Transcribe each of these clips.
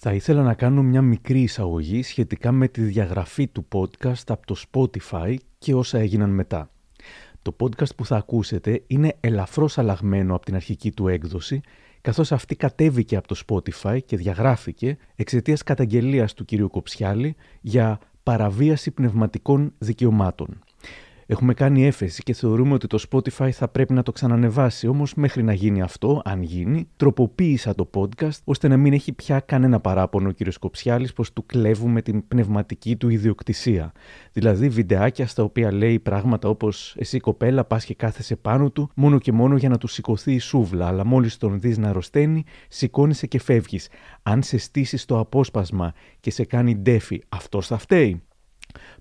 Θα ήθελα να κάνω μια μικρή εισαγωγή σχετικά με τη διαγραφή του podcast από το Spotify και όσα έγιναν μετά. Το podcast που θα ακούσετε είναι ελαφρώς αλλαγμένο από την αρχική του έκδοση, καθώς αυτή κατέβηκε από το Spotify και διαγράφηκε εξαιτίας καταγγελίας του κ. Κοψιάλη για παραβίαση πνευματικών δικαιωμάτων. Έχουμε κάνει έφεση και θεωρούμε ότι το Spotify θα πρέπει να το ξανανεβάσει. Όμως, μέχρι να γίνει αυτό, αν γίνει, τροποποίησα το podcast ώστε να μην έχει πια κανένα παράπονο ο κ. Κοψιάλη πως του κλέβουμε την πνευματική του ιδιοκτησία. Δηλαδή, βιντεάκια στα οποία λέει πράγματα όπως Εσύ κοπέλα, πας και κάθεσαι πάνω του, μόνο και μόνο για να του σηκωθεί η σούβλα. Αλλά μόλις τον δεις να αρρωσταίνει, σηκώνεσαι και φεύγεις. Αν σε στήσεις το απόσπασμα και σε κάνει ντέφι, αυτό θα φταίει.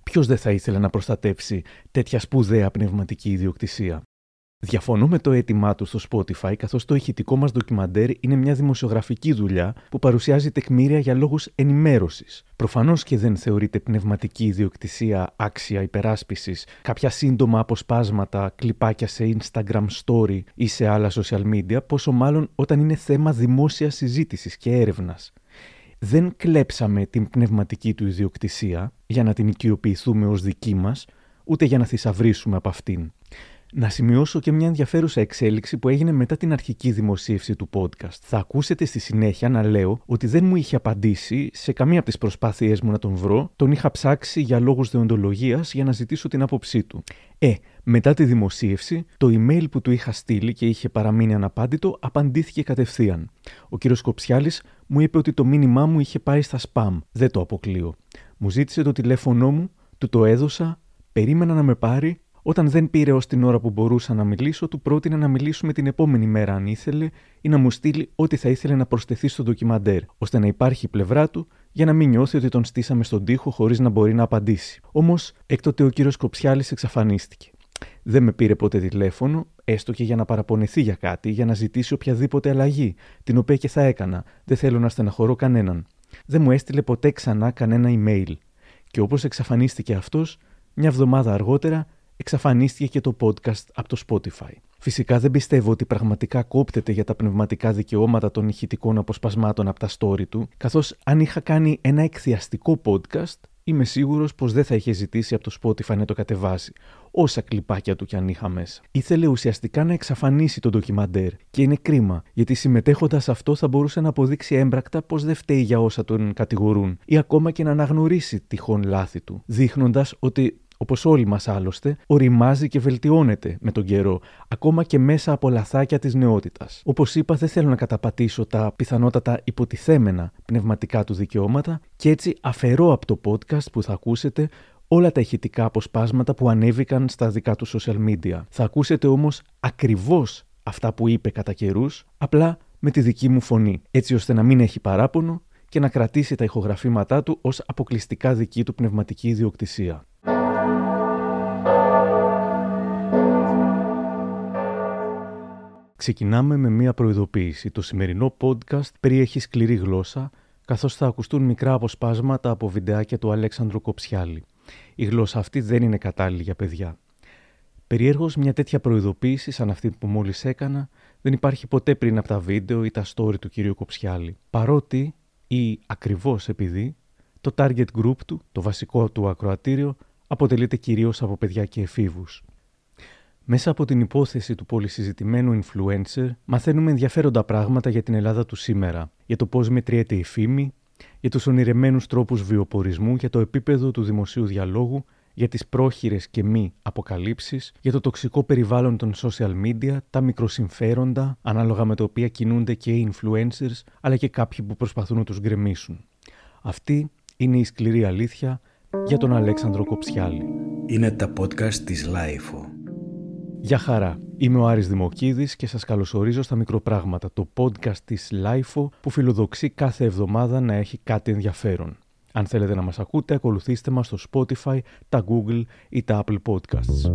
Ποιος δεν θα ήθελε να προστατεύσει τέτοια σπουδαία πνευματική ιδιοκτησία; Διαφωνώ με το αίτημά του στο Spotify, καθώς το ηχητικό μας ντοκιμαντέρ είναι μια δημοσιογραφική δουλειά που παρουσιάζει τεκμήρια για λόγους ενημέρωσης. Προφανώς και δεν θεωρείται πνευματική ιδιοκτησία άξια υπεράσπισης κάποια σύντομα αποσπάσματα, κλιπάκια σε Instagram story ή σε άλλα social media, πόσο μάλλον όταν είναι θέμα δημόσιας συζήτησης και έρευνας δεν κλέψαμε την πνευματική του ιδιοκτησία για να την οικειοποιηθούμε ως δική μας, ούτε για να θησαυρίσουμε από αυτήν. Να σημειώσω και μια ενδιαφέρουσα εξέλιξη που έγινε μετά την αρχική δημοσίευση του podcast. Θα ακούσετε στη συνέχεια να λέω ότι δεν μου είχε απαντήσει σε καμία από τις προσπάθειές μου να τον βρω, τον είχα ψάξει για λόγους δεοντολογίας για να ζητήσω την άποψή του. Ε, μετά τη δημοσίευση, το email που του είχα στείλει και είχε παραμείνει αναπάντητο απαντήθηκε κατευθείαν. Ο κύριος Κοψιάλης μου είπε ότι το μήνυμά μου είχε πάει στα spam. Δεν το αποκλείω. Μου ζήτησε το τηλέφωνό μου, του το έδωσα, περίμενα να με πάρει. Όταν δεν πήρε ως την ώρα που μπορούσα να μιλήσω, του πρότεινα να μιλήσουμε την επόμενη μέρα αν ήθελε ή να μου στείλει ό,τι θα ήθελε να προσθεθεί στο ντοκιμαντέρ, ώστε να υπάρχει η πλευρά του για να μην νιώθει ότι τον στήσαμε στον τοίχο χωρίς να μπορεί να απαντήσει. Όμως, έκτοτε ο κύριος Κοψιάλης εξαφανίστηκε. Δεν με πήρε ποτέ τηλέφωνο, έστω και για να παραπονεθεί για κάτι, για να ζητήσει οποιαδήποτε αλλαγή, την οποία και θα έκανα. Δεν θέλω να στεναχωρώ κανέναν. Δεν μου έστειλε ποτέ ξανά κανένα email. Και όπως εξαφανίστηκε αυτός, μια εβδομάδα αργότερα εξαφανίστηκε και το podcast από το Spotify. Φυσικά δεν πιστεύω ότι πραγματικά κόπτεται για τα πνευματικά δικαιώματα των ηχητικών αποσπασμάτων από τα story του, καθώς αν είχα κάνει ένα εκθιαστικό podcast, είμαι σίγουρος πως δεν θα είχε ζητήσει από το Spotify να το κατεβάσει, όσα κλιπάκια του κι αν είχα μέσα. Ήθελε ουσιαστικά να εξαφανίσει το ντοκιμαντέρ και είναι κρίμα, γιατί συμμετέχοντας σε αυτό θα μπορούσε να αποδείξει έμπρακτα πως δεν φταίει για όσα τον κατηγορούν ή ακόμα και να αναγνωρίσει τυχόν λάθη του, δείχνοντας ότι Όπως όλοι μας άλλωστε, οριμάζει και βελτιώνεται με τον καιρό, ακόμα και μέσα από λαθάκια της νεότητας. Όπως είπα, δεν θέλω να καταπατήσω τα πιθανότατα υποτιθέμενα πνευματικά του δικαιώματα και έτσι αφαιρώ από το podcast που θα ακούσετε όλα τα ηχητικά αποσπάσματα που ανέβηκαν στα δικά του social media. Θα ακούσετε όμως ακριβώς αυτά που είπε κατά καιρούς, απλά με τη δική μου φωνή, έτσι ώστε να μην έχει παράπονο και να κρατήσει τα ηχογραφήματά του ως αποκλειστικά δική του πνευματική ιδιοκτησία. Ξεκινάμε με μία προειδοποίηση. Το σημερινό podcast περιέχει σκληρή γλώσσα, καθώς θα ακουστούν μικρά αποσπάσματα από βιντεάκια του Αλέξανδρου Κοψιάλη. Η γλώσσα αυτή δεν είναι κατάλληλη για παιδιά. Περιέργως μια τέτοια προειδοποίηση σαν αυτή που μόλις έκανα δεν υπάρχει ποτέ πριν από τα βίντεο ή τα story του κυρίου Κοψιάλη. Παρότι ή ακριβώς επειδή το target group του, το βασικό του ακροατήριο, αποτελείται κυρίως από παιδιά και εφήβους. Μέσα από την υπόθεση του πολυσυζητημένου influencer, μαθαίνουμε ενδιαφέροντα πράγματα για την Ελλάδα του σήμερα, για το πώς μετριέται η φήμη, για τους ονειρεμένους τρόπους βιοπορισμού, για το επίπεδο του δημοσίου διαλόγου, για τις πρόχειρες και μη αποκαλύψεις, για το τοξικό περιβάλλον των social media, τα μικροσυμφέροντα, ανάλογα με τα οποία κινούνται και οι influencers, αλλά και κάποιοι που προσπαθούν να τους γκρεμίσουν. Αυτή είναι η σκληρή αλήθεια για τον Αλέξανδρο Κοψιάλη. Είναι τα podcast της Lifeo. Γεια χαρά. Είμαι ο Άρης Δημοκίδης και σας καλωσορίζω στα Μικροπράγματα, το podcast της Lifeo που φιλοδοξεί κάθε εβδομάδα να έχει κάτι ενδιαφέρον. Αν θέλετε να μας ακούτε, ακολουθήστε μας στο Spotify, τα Google ή τα Apple Podcasts.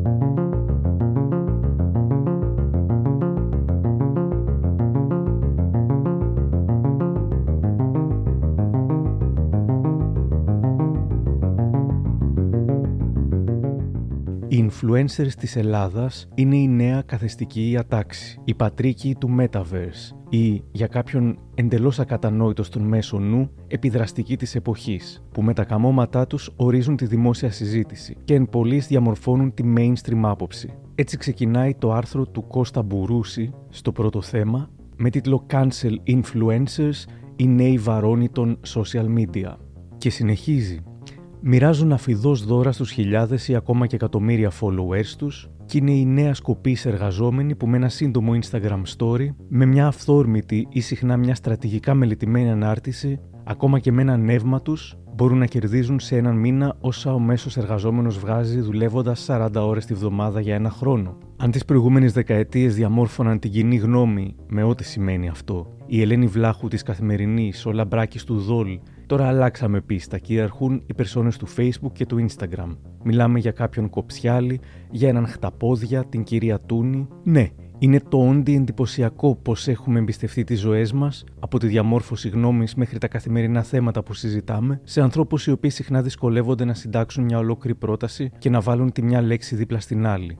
Influencers της Ελλάδας είναι η νέα καθεστική ατάξη, η πατρίκη του Metaverse, ή για κάποιον εντελώς ακατανόητος στον μέσο νου επιδραστική της εποχής, που με τα καμώματά τους ορίζουν τη δημόσια συζήτηση και εν πολλής διαμορφώνουν τη mainstream άποψη. Έτσι ξεκινάει το άρθρο του Κώστα Μπουρούση στο πρώτο θέμα με τίτλο Cancel Influencers, οι νέοι βαρόνοι των social media. Και συνεχίζει. Μοιράζουν αφιδώς δώρα στους χιλιάδες ή ακόμα και εκατομμύρια followers τους και είναι οι νέα σκοπής εργαζόμενοι που με ένα σύντομο Instagram story, με μια αυθόρμητη ή συχνά μια στρατηγικά μελετημένη ανάρτηση, ακόμα και με ένα νεύμα τους, μπορούν να κερδίζουν σε έναν μήνα όσα ο μέσος εργαζόμενος βγάζει δουλεύοντας 40 ώρες τη βδομάδα για ένα χρόνο. Αν τις προηγούμενες δεκαετίες διαμόρφωναν την κοινή γνώμη με ό,τι σημαίνει αυτό, η Ελένη Βλάχου της Καθημερινής, ο Λαμπράκης του Δόλ, τώρα αλλάξαμε πίστα και αρχούν οι περσόνες του Facebook και του Instagram. Μιλάμε για κάποιον κοψιάλι, για έναν χταπόδια, την κυρία Τούνη. Ναι, είναι το όντι εντυπωσιακό πώ έχουμε εμπιστευτεί τις ζωές μας, από τη διαμόρφωση γνώμης μέχρι τα καθημερινά θέματα που συζητάμε, σε ανθρώπους οι οποίοι συχνά δυσκολεύονται να συντάξουν μια ολόκληρη πρόταση και να βάλουν τη μια λέξη δίπλα στην άλλη.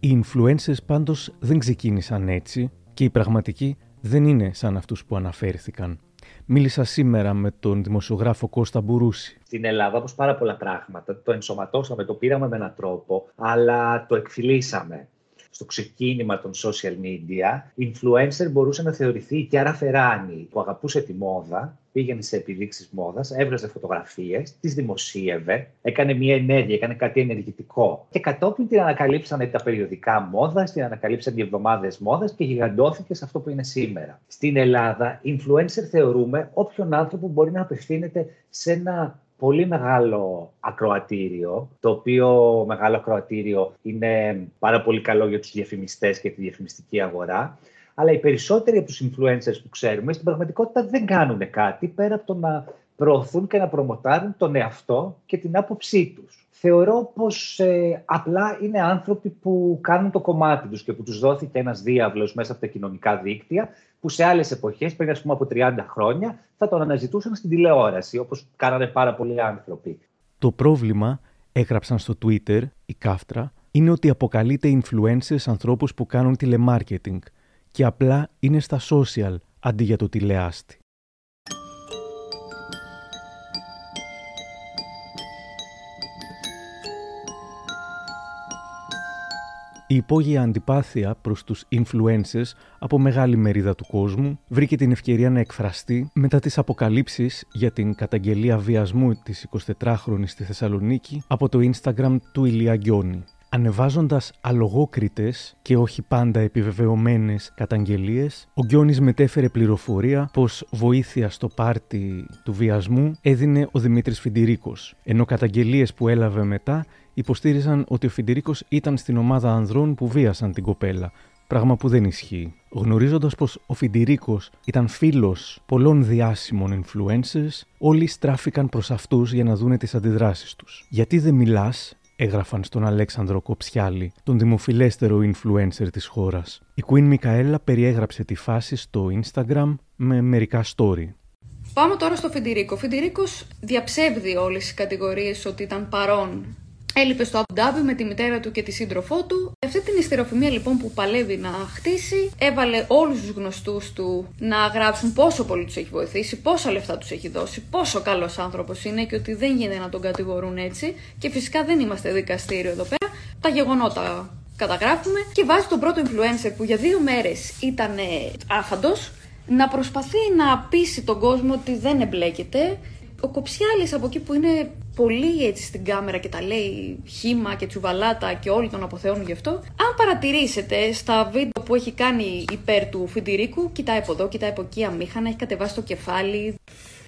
Οι influencers πάντως δεν ξεκίνησαν έτσι και οι πραγματικοί δεν είναι σαν αυτούς που αναφέρθηκαν. Μίλησα σήμερα με τον δημοσιογράφο Κώστα Μπουρούση. Στην Ελλάδα, όπως πάρα πολλά πράγματα, το ενσωματώσαμε, το πήραμε με έναν τρόπο, αλλά το εκφυλίσαμε στο ξεκίνημα των social media, influencer μπορούσε να θεωρηθεί και άρα Φεράνη που αγαπούσε τη μόδα, πήγαινε σε επιδείξεις μόδας, έβραζε φωτογραφίες, τις δημοσίευε, έκανε μια ενέργεια, έκανε κάτι ενεργητικό. Και κατόπιν την ανακαλύψαν τα περιοδικά μόδας, την ανακαλύψαν οι εβδομάδες μόδας και γιγαντώθηκε σε αυτό που είναι σήμερα. Στην Ελλάδα, influencer θεωρούμε όποιον άνθρωπο μπορεί να απευθύνεται σε ένα πολύ μεγάλο ακροατήριο, το οποίο μεγάλο ακροατήριο είναι πάρα πολύ καλό για τους διαφημιστές και τη διαφημιστική αγορά, αλλά οι περισσότεροι από τους influencers που ξέρουμε στην πραγματικότητα δεν κάνουν κάτι πέρα από το να προωθούν και να προμοτάρουν τον εαυτό και την άποψή τους. Θεωρώ πως ε, απλά είναι άνθρωποι που κάνουν το κομμάτι τους και που τους δόθηκε ένας διάβλος μέσα από τα κοινωνικά δίκτυα που σε άλλες εποχές, πριν ας πούμε από 30 χρόνια, θα τον αναζητούσαν στην τηλεόραση, όπως κάνανε πάρα πολλοί άνθρωποι. Το πρόβλημα, έγραψαν στο Twitter, η Κάφτρα, είναι ότι αποκαλείται influencers ανθρώπους που κάνουν τηλεμάρκετινγκ και απλά είναι στα social αντί για το τηλεάστη. Η υπόγεια αντιπάθεια προς τους influencers από μεγάλη μερίδα του κόσμου βρήκε την ευκαιρία να εκφραστεί μετά τις αποκαλύψεις για την καταγγελία βιασμού της 24χρονης στη Θεσσαλονίκη από το Instagram του Ηλία Γκιόνη. Ανεβάζοντας αλογόκριτες και όχι πάντα επιβεβαιωμένες καταγγελίες, ο Γκιόνης μετέφερε πληροφορία πως βοήθεια στο πάρτι του βιασμού έδινε ο Δημήτρης Φιντηρίκος, ενώ καταγγελίες που έλαβε μετά υποστήριζαν ότι ο Φιντηρίκος ήταν στην ομάδα ανδρών που βίασαν την κοπέλα, πράγμα που δεν ισχύει. Γνωρίζοντας πως ο Φιντηρίκος ήταν φίλος πολλών διάσημων influencers, όλοι στράφηκαν προς αυτούς για να δούνε τις αντιδράσεις τους. Γιατί δεν μιλάς, έγραφαν στον Αλέξανδρο Κοψιάλη, τον δημοφιλέστερο influencer της χώρας. Η Queen Μικαέλα περιέγραψε τη φάση στο Instagram με μερικά story. Πάμε τώρα στο Φιντηρίκο. Ο Φιντηρίκος διαψεύδει όλες τις κατηγορίες ότι ήταν παρόν Έλειπε στο Αμπουντάμπι με τη μητέρα του και τη σύντροφό του. Αυτή την ιστεροφημία λοιπόν που παλεύει να χτίσει, έβαλε όλους τους γνωστούς του να γράψουν πόσο πολύ τους έχει βοηθήσει, πόσα λεφτά τους έχει δώσει, πόσο καλός άνθρωπος είναι και ότι δεν γίνεται να τον κατηγορούν έτσι. Και φυσικά δεν είμαστε δικαστήριο εδώ πέρα. Τα γεγονότα καταγράφουμε και βάζει τον πρώτο influencer που για δύο μέρες ήταν άφαντος να προσπαθεί να πείσει τον κόσμο ότι δεν εμπλέκεται ο Κοψιάλης από εκεί που είναι πολύ έτσι στην κάμερα και τα λέει χήμα και τσουβαλάτα και όλοι τον αποθεώνουν γι' αυτό. Αν παρατηρήσετε στα βίντεο που έχει κάνει υπέρ του Φιντηρίκου, κοιτάει από εδώ, κοιτάει από εκεί αμήχανα, έχει κατεβάσει το κεφάλι.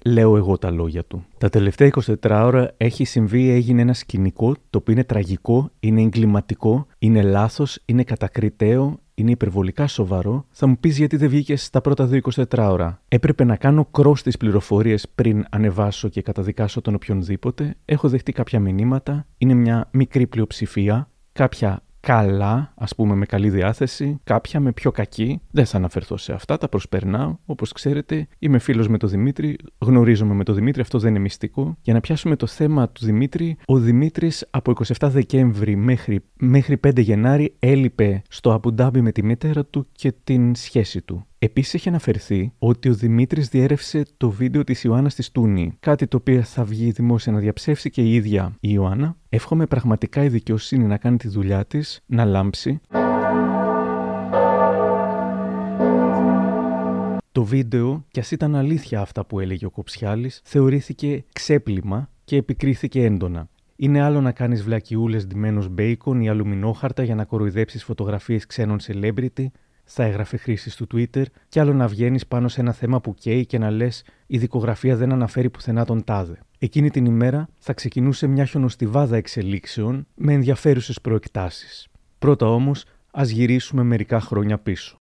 Λέω εγώ τα λόγια του. Τα τελευταία 24 ώρα έχει συμβεί, έγινε ένα σκηνικό το οποίο είναι τραγικό, είναι εγκληματικό, είναι λάθος, είναι κατακριτέο, είναι υπερβολικά σοβαρό, θα μου πεις γιατί δεν βγήκες στα πρώτα 24 ώρα. Έπρεπε να κάνω cross τις πληροφορίες πριν ανεβάσω και καταδικάσω τον οποιονδήποτε. Έχω δεχτεί κάποια μηνύματα. Είναι μια μικρή πλειοψηφία. Κάποια καλά, ας πούμε με καλή διάθεση, κάποια με πιο κακή. Δεν θα αναφερθώ σε αυτά, τα προσπερνάω. Όπως ξέρετε, είμαι φίλος με τον Δημήτρη, γνωρίζομαι με τον Δημήτρη, αυτό δεν είναι μυστικό. Για να πιάσουμε το θέμα του Δημήτρη, ο Δημήτρης από 27 Δεκέμβρη μέχρι, μέχρι 5 Γενάρη έλειπε στο Αμπουντάμπι με τη μητέρα του και την σχέση του. Επίσης, έχει αναφερθεί ότι ο Δημήτρης διέρευσε το βίντεο της Ιωάννας της Τούνη, κάτι το οποίο θα βγει δημόσια να διαψεύσει και η ίδια η Ιωάννα. Εύχομαι πραγματικά η δικαιοσύνη να κάνει τη δουλειά της, να λάμψει. Το βίντεο, κι ας ήταν αλήθεια αυτά που έλεγε ο Κοψιάλης, θεωρήθηκε ξέπλυμα και επικρίθηκε έντονα. Είναι άλλο να κάνεις βλακιούλες ντυμένος μπέικον ή αλουμινόχαρτα για να κοροϊδέψεις φωτογραφίες ξένων celebrity, θα έγραφε χρήσης του Twitter, και άλλο να βγαίνεις πάνω σε ένα θέμα που καίει και να λες: Η δικογραφία δεν αναφέρει πουθενά τον τάδε. Εκείνη την ημέρα θα ξεκινούσε μια χιονοστιβάδα εξελίξεων με ενδιαφέρουσες προεκτάσεις. Πρώτα όμως, ας γυρίσουμε μερικά χρόνια πίσω.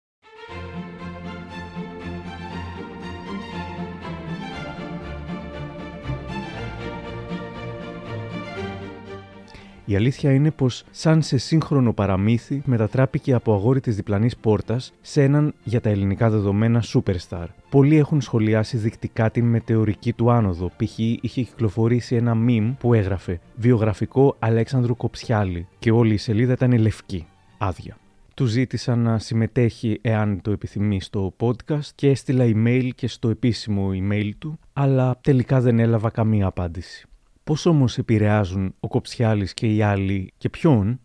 Η αλήθεια είναι πως, σαν σε σύγχρονο παραμύθι, μετατράπηκε από αγόρι της διπλανής πόρτας σε έναν για τα ελληνικά δεδομένα superstar. Πολλοί έχουν σχολιάσει δεικτικά την μετεωρική του άνοδο. Π.χ. είχε κυκλοφορήσει ένα meme που έγραφε Βιογραφικό Αλέξανδρου Κοψιάλη και όλη η σελίδα ήταν λευκή, άδεια. Του ζήτησα να συμμετέχει εάν το επιθυμεί στο podcast και έστειλα email και στο επίσημο email του, αλλά τελικά δεν έλαβα καμία απάντηση. Πώς όμως επηρεάζουν ο Κοψιάλης και οι άλλοι και ποιον,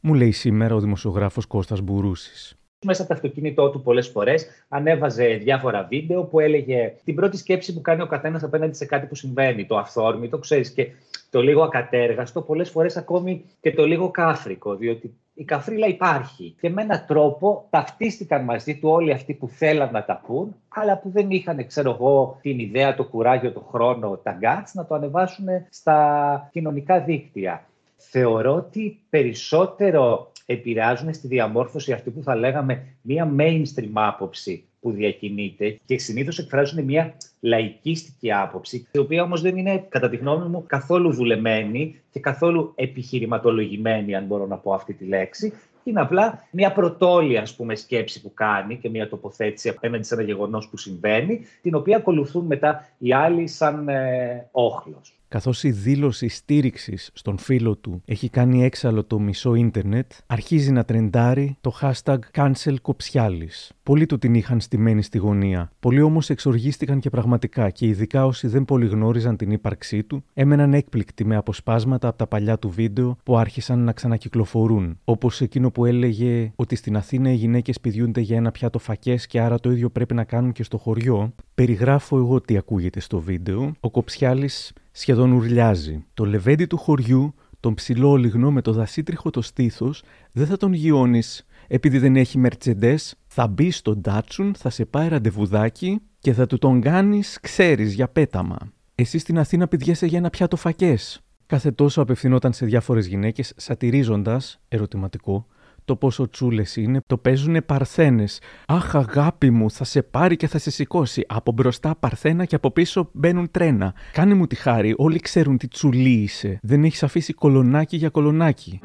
μου λέει σήμερα ο δημοσιογράφος Κώστας Μπουρούσης. Μέσα από το αυτοκίνητό του πολλές φορές ανέβαζε διάφορα βίντεο που έλεγε την πρώτη σκέψη που κάνει ο καθένας απέναντι σε κάτι που συμβαίνει, το αυθόρμητο, ξέρεις, και το λίγο ακατέργαστο, πολλές φορές ακόμη και το λίγο κάφρικο, διότι η καφρίλα υπάρχει. Και με έναν τρόπο ταυτίστηκαν μαζί του όλοι αυτοί που θέλαν να τα πούν, αλλά που δεν είχαν, ξέρω εγώ, την ιδέα, το κουράγιο, το χρόνο, τα γκάτς να το ανεβάσουν στα κοινωνικά δίκτυα. Θεωρώ ότι περισσότερο επηρεάζουν στη διαμόρφωση αυτή που θα λέγαμε μία mainstream άποψη που διακινείται και συνήθως εκφράζουν μια λαϊκίστικη άποψη, η οποία όμως δεν είναι, κατά τη γνώμη μου, καθόλου δουλεμένη και καθόλου επιχειρηματολογημένη, αν μπορώ να πω αυτή τη λέξη. Είναι απλά μια πρωτόλη ας πούμε, σκέψη που κάνει και μια τοποθέτηση απέναντι σε ένα γεγονός που συμβαίνει, την οποία ακολουθούν μετά οι άλλοι σαν ε, όχλος καθώς η δήλωση στήριξης στον φίλο του έχει κάνει έξαλλο το μισό ίντερνετ, αρχίζει να τρεντάρει το hashtag cancel κοψιάλης. Πολλοί του την είχαν στημένη στη γωνία. Πολλοί όμως εξοργίστηκαν και πραγματικά και ειδικά όσοι δεν πολύ γνώριζαν την ύπαρξή του, έμεναν έκπληκτοι με αποσπάσματα από τα παλιά του βίντεο που άρχισαν να ξανακυκλοφορούν. Όπως εκείνο που έλεγε ότι στην Αθήνα οι γυναίκες πηδιούνται για ένα πιάτο φακές και άρα το ίδιο πρέπει να κάνουν και στο χωριό. Περιγράφω εγώ τι ακούγεται στο βίντεο. Ο Κοψιάλης σχεδόν ουρλιάζει. Το λεβέντι του χωριού, τον ψηλό λιγνό με το δασίτριχο το στήθος, δεν θα τον γιώνεις επειδή δεν έχει μερτσεντές. Θα μπει στο ντάτσουν, θα σε πάει ραντεβουδάκι και θα του τον κάνεις, ξέρεις, για πέταμα. Εσύ στην Αθήνα πηδιέσαι για ένα πιάτο φακές. Κάθε τόσο απευθυνόταν σε διάφορες γυναίκες, σατυρίζοντας, ερωτηματικό, το πόσο τσούλες είναι, το παίζουν παρθένες. Αχ, αγάπη μου, θα σε πάρει και θα σε σηκώσει. Από μπροστά παρθένα και από πίσω μπαίνουν τρένα. Κάνε μου τη χάρη, όλοι ξέρουν τι τσουλή είσαι. Δεν έχεις αφήσει κολονάκι για κολονάκι.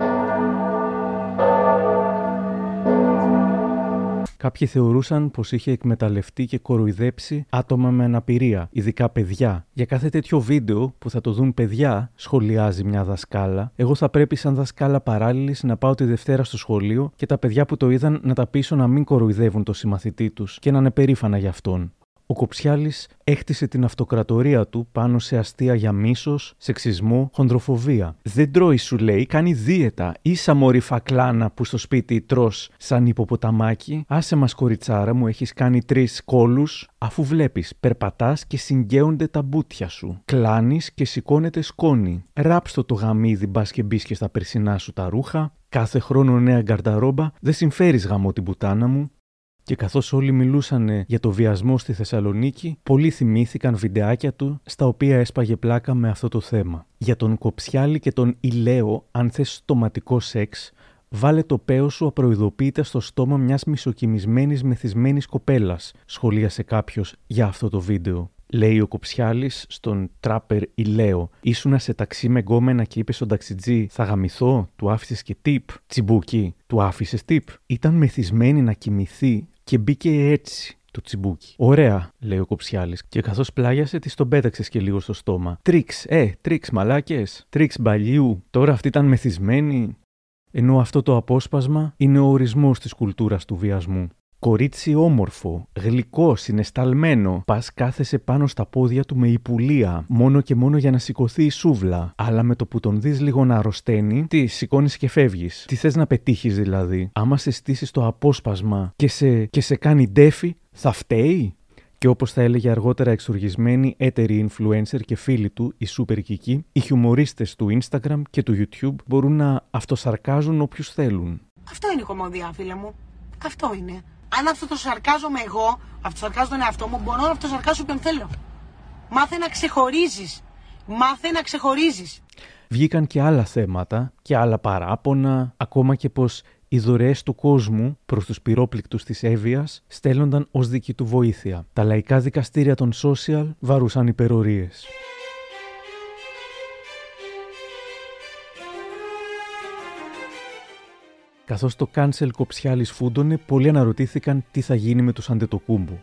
Κάποιοι θεωρούσαν πως είχε εκμεταλλευτεί και κοροϊδέψει άτομα με αναπηρία, ειδικά παιδιά. Για κάθε τέτοιο βίντεο που θα το δουν παιδιά, σχολιάζει μια δασκάλα, εγώ θα πρέπει σαν δασκάλα παράλληλης να πάω τη Δευτέρα στο σχολείο και τα παιδιά που το είδαν να τα πείσω να μην κοροϊδεύουν το συμμαθητή τους και να είναι περήφανα για αυτόν. Ο Κοψιάλης έχτισε την αυτοκρατορία του πάνω σε αστεία για μίσος, σεξισμό, χονδροφοβία. Δεν τρώει, σου λέει, κάνει δίαιτα. Ίσα μωρή φακλάνα που στο σπίτι τρώ σαν υποποταμάκι. Άσε μας, κοριτσάρα μου, έχεις κάνει τρεις κόλους. Αφού βλέπεις, περπατάς και συγκαίονται τα μπούτια σου. Κλάνεις και σηκώνεται σκόνη. Ράψτο το γαμίδι, μπας και μπεις και στα περσινά σου τα ρούχα. Κάθε χρόνο νέα γκαρνταρόμπα, δεν συμφέρεις γαμό την πουτάνα μου. Και καθώς όλοι μιλούσαν για το βιασμό στη Θεσσαλονίκη, πολλοί θυμήθηκαν βιντεάκια του στα οποία έσπαγε πλάκα με αυτό το θέμα. Για τον Κοψιάλη και τον iLLEOo, αν θες στοματικό σεξ, βάλε το παίο σου απροειδοποίητα στο στόμα μιας μισοκοιμισμένης μεθυσμένης κοπέλας, σχολίασε κάποιος για αυτό το βίντεο. Λέει ο Κοψιάλης στον τράπερ iLLEOo. Ήσουνα σε ταξί με γκόμενα και είπες στον ταξιτζή: Θα γαμηθώ, του άφησες και tip. Τσιμπούκι, του άφησες tip. Ήταν μεθυσμένη να κοιμηθεί και μπήκε έτσι το τσιμπούκι. Ωραία, λέει ο Κοψιάλης, και καθώς πλάγιασε, της τον πέταξες και λίγο στο στόμα. Tricks, ε, tricks μαλάκες, tricks παλιού. Τώρα αυτή ήταν μεθυσμένη. Ενώ αυτό το απόσπασμα είναι ο ορισμός της κουλτούρας του βιασμού. Κορίτσι όμορφο, γλυκό, συνεσταλμένο. Πας κάθεσαι πάνω στα πόδια του με υπουλία, μόνο και μόνο για να σηκωθεί η σούβλα. Αλλά με το που τον δεις λίγο να αρρωσταίνει, τι σηκώνεις και φεύγεις. Τι θες να πετύχεις δηλαδή; Άμα σε στήσει το απόσπασμα και σε, και σε κάνει ντέφι, θα φταίει; Και όπως θα έλεγε αργότερα εξοργισμένοι έτεροι influencer και φίλοι του, οι super kiki, οι χιουμορίστες του Instagram και του YouTube μπορούν να αυτοσαρκάζουν όποιους θέλουν. Αυτό είναι η κομμωδία, φίλε μου. Αυτό είναι. Αν αυτό το σαρκάζομαι εγώ, αυτοσαρκάζω τον εαυτό μου, μπορώ να αυτοσαρκάσω ποιον θέλω. Μάθε να ξεχωρίζεις. Μάθε να ξεχωρίζεις. Βγήκαν και άλλα θέματα και άλλα παράπονα, ακόμα και πως οι δωρεές του κόσμου προς τους πυρόπληκτους της Εύβοιας στέλνονταν ως δική του βοήθεια. Τα λαϊκά δικαστήρια των social βαρούσαν υπερορίες. Καθώς το cancel κοψιάλης φούντωνε, πολλοί αναρωτήθηκαν τι θα γίνει με τους Αντετοκούμπου.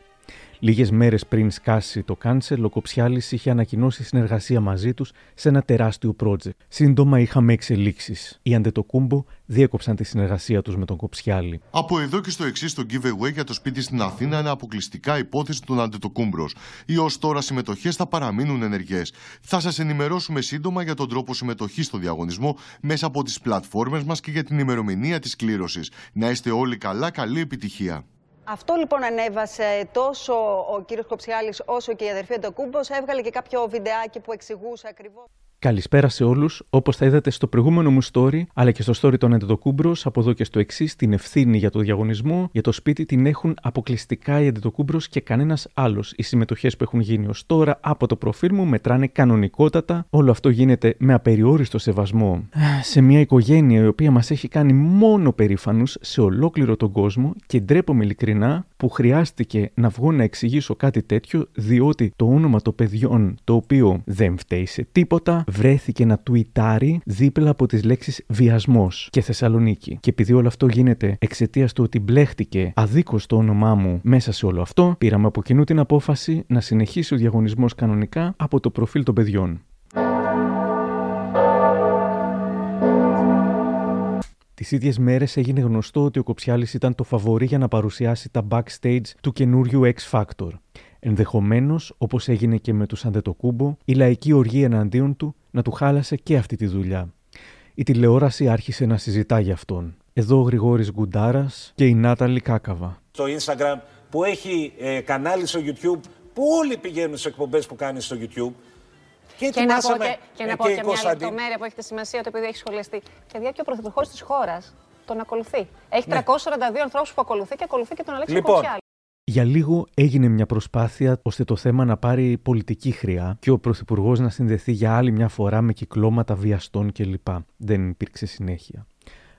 Λίγες μέρες πριν σκάσει το κάνσελ, ο Κοψιάλη είχε ανακοινώσει συνεργασία μαζί τους σε ένα τεράστιο project. Σύντομα είχαμε εξελίξεις. Οι Αντετοκούμπο διέκοψαν τη συνεργασία τους με τον Κοψιάλη. Από εδώ και στο εξής, το giveaway για το σπίτι στην Αθήνα είναι αποκλειστικά υπόθεση του Αντετοκούμπρος. Οι ως τώρα συμμετοχές θα παραμείνουν ενεργές. Θα σας ενημερώσουμε σύντομα για τον τρόπο συμμετοχής στο διαγωνισμό μέσα από τις πλατφόρμες μας και για την ημερομηνία της κλήρωσης. Να είστε όλοι καλά, καλή επιτυχία. Αυτό λοιπόν ανέβασε τόσο ο κύριος Κοψιάλης όσο και η αδερφή Αντοκούμπος. Έβγαλε και κάποιο βιντεάκι που εξηγούσε ακριβώς... Καλησπέρα σε όλους. Όπως θα είδατε στο προηγούμενο μου story, αλλά και στο story των Αντετοκούνμπο, από εδώ και στο εξής, την ευθύνη για το διαγωνισμό, για το σπίτι την έχουν αποκλειστικά οι Αντετοκούνμπο και κανένας άλλος. Οι συμμετοχές που έχουν γίνει ως τώρα από το προφίλ μου μετράνε κανονικότατα. Όλο αυτό γίνεται με απεριόριστο σεβασμό σε μια οικογένεια η οποία μας έχει κάνει μόνο περήφανους σε ολόκληρο τον κόσμο και ντρέπομαι ειλικρινά που χρειάστηκε να βγω να εξηγήσω κάτι τέτοιο, διότι το όνομα των παιδιών, το οποίο δεν φταίει σε τίποτα, βρέθηκε να τουιτάρει δίπλα από τις λέξεις βιασμός και Θεσσαλονίκη. Και επειδή όλο αυτό γίνεται εξαιτίας του ότι μπλέχτηκε αδίκως το όνομά μου μέσα σε όλο αυτό, πήραμε από κοινού την απόφαση να συνεχίσει ο διαγωνισμός κανονικά από το προφίλ των παιδιών. Τις ίδιες μέρες έγινε γνωστό ότι ο Κοψιάλης ήταν το φαβορή για να παρουσιάσει τα backstage του καινούριου X Factor. Ενδεχομένως, όπως έγινε και με τους Αντετοκούμπο, η λαϊκή οργή εναντίον του να του χάλασε και αυτή τη δουλειά. Η τηλεόραση άρχισε να συζητά για αυτόν. Εδώ ο Γρηγόρης Γκουντάρας και η Νάταλη Κάκαβα. Το Instagram που έχει ε, κανάλι στο YouTube που όλοι πηγαίνουν σε εκπομπές που κάνει στο YouTube και, και να πω και, και, να πω και, μια λεπτομέρεια που έχει τη σημασία το επειδή έχει σχολιαστεί. Παιδιά και ο πρωθυπουργός της χώρας τον ακολουθεί. Έχει ναι. 342 ανθρώπους που ακολουθεί και ακολουθεί και τον Αλέξη λοιπόν, Κοτσιάλη. Για λίγο έγινε μια προσπάθεια ώστε το θέμα να πάρει πολιτική χρειά και ο Πρωθυπουργός να συνδεθεί για άλλη μια φορά με κυκλώματα βιαστών κλπ. Δεν υπήρξε συνέχεια.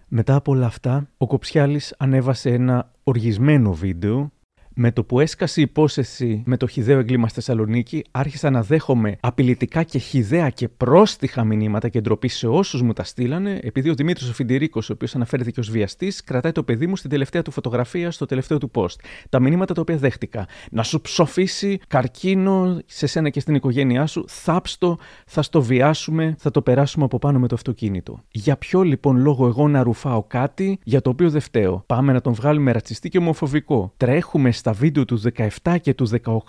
Μετά από όλα αυτά, ο Κοψιάλης ανέβασε ένα οργισμένο βίντεο με το που έσκασε η υπόθεση με το χιδαίο έγκλημα στη Θεσσαλονίκη, άρχισα να δέχομαι απειλητικά και χιδαία και πρόστιχα μηνύματα και ντροπή σε όσους μου τα στείλανε, επειδή ο Δημήτρης ο Φιντηρίκος, ο οποίος αναφέρθηκε ως βιαστής, κρατάει το παιδί μου στην τελευταία του φωτογραφία, στο τελευταίο του post. Τα μηνύματα τα οποία δέχτηκα. Να σου ψοφήσει καρκίνο σε σένα και στην οικογένειά σου, θάψτο, θα στο βιάσουμε, θα το περάσουμε από πάνω με το αυτοκίνητο. Για ποιο λοιπόν λόγο εγώ να ρουφάω κάτι για το οποίο δεν φταίω; Πάμε να τον βγάλουμε ρατσιστή και ομοφοβικό. Τρέχουμε στα βίντεο του 17 και του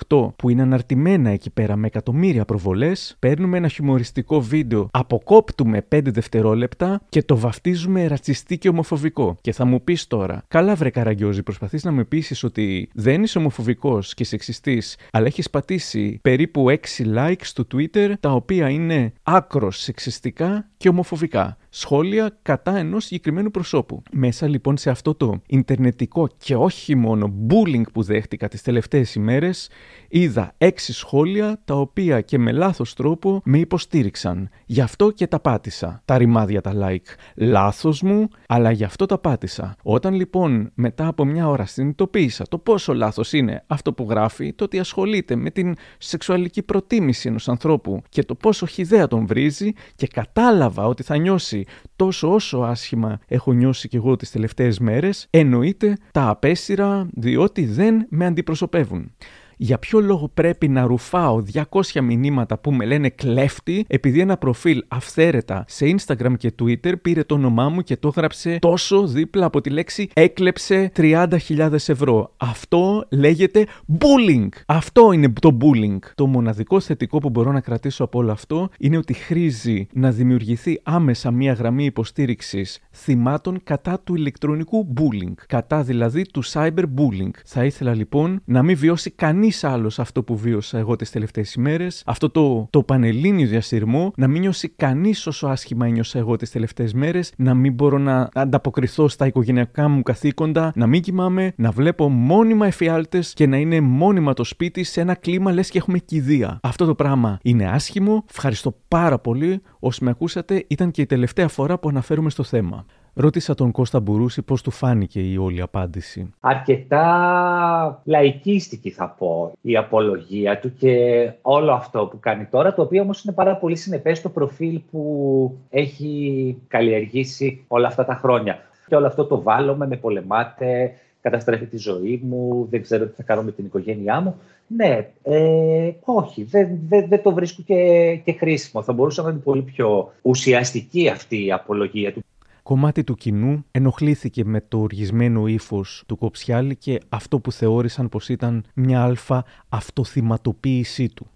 18 που είναι αναρτημένα εκεί πέρα με εκατομμύρια προβολές, παίρνουμε ένα χιουμοριστικό βίντεο, αποκόπτουμε 5 δευτερόλεπτα και το βαφτίζουμε ρατσιστή και ομοφοβικό. Και θα μου πεις τώρα, καλά βρε καραγκιόζη, προσπαθείς να με πείσεις ότι δεν είσαι ομοφοβικός και σεξιστής, αλλά έχεις πατήσει περίπου 6 likes στο Twitter τα οποία είναι άκρος σεξιστικά και ομοφοβικά σχόλια κατά ενός συγκεκριμένου προσώπου. Μέσα λοιπόν σε αυτό το ιντερνετικό και όχι μόνο bullying που δέχτηκα τις τελευταίες ημέρες, είδα έξι σχόλια τα οποία και με λάθος τρόπο με υποστήριξαν. Γι' αυτό και τα πάτησα. Τα ρημάδια τα like. Λάθος μου, αλλά γι' αυτό τα πάτησα. Όταν λοιπόν μετά από μια ώρα συνειδητοποίησα το πόσο λάθος είναι αυτό που γράφει, το ότι ασχολείται με την σεξουαλική προτίμηση ενός ανθρώπου και το πόσο χιδέα τον βρίζει και κατάλαβα ότι θα νιώσει τόσο όσο άσχημα έχω νιώσει κι εγώ τις τελευταίες μέρες, εννοείται τα απέσυρα διότι δεν με αντιπροσωπεύουν. Για ποιο λόγο πρέπει να ρουφάω 200 μηνύματα που με λένε κλέφτη, επειδή ένα προφίλ αυθαίρετα σε Instagram και Twitter πήρε το όνομά μου και το έγραψε τόσο δίπλα από τη λέξη έκλεψε 30.000 ευρώ. Αυτό λέγεται bullying. Αυτό είναι το bullying. Το μοναδικό θετικό που μπορώ να κρατήσω από όλο αυτό είναι ότι χρήζει να δημιουργηθεί άμεσα μια γραμμή υποστήριξης θυμάτων κατά του ηλεκτρονικού bullying. Κατά δηλαδή του cyberbullying. Θα ήθελα λοιπόν να μην βιώσει κανείς άλλος αυτό που βίωσα εγώ τις τελευταίες ημέρες, αυτό το, το πανελλήνιο διαστηρμό, να μην νιώσει κανείς όσο άσχημα ένιωσα εγώ τις τελευταίες μέρες, να μην μπορώ να ανταποκριθώ στα οικογενειακά μου καθήκοντα, να μην κοιμάμαι, να βλέπω μόνιμα εφιάλτες και να είναι μόνιμα το σπίτι σε ένα κλίμα λες και έχουμε κηδεία. Αυτό το πράγμα είναι άσχημο. Ευχαριστώ πάρα πολύ. Όσοι με ακούσατε, ήταν και η τελευταία φορά που αναφέρουμε στο θέμα. Ρώτησα τον Κώστα Μπουρούση πώς του φάνηκε η όλη απάντηση. Αρκετά λαϊκίστικη θα πω η απολογία του και όλο αυτό που κάνει τώρα, το οποίο όμως είναι πάρα πολύ συνεπές στο προφίλ που έχει καλλιεργήσει όλα αυτά τα χρόνια. Και όλο αυτό το βάλουμε, με πολεμάτε, καταστρέφει τη ζωή μου, δεν ξέρω τι θα κάνω με την οικογένειά μου. Ναι, ε, όχι, δεν, δεν, δεν το βρίσκω και, και χρήσιμο. Θα μπορούσε να είναι πολύ πιο ουσιαστική αυτή η απολογία του. Κομμάτι του κοινού ενοχλήθηκε με το οργισμένο ύφος του Κοψιάλη και αυτό που θεώρησαν πως ήταν μια αλφα αυτοθυματοποίησή του.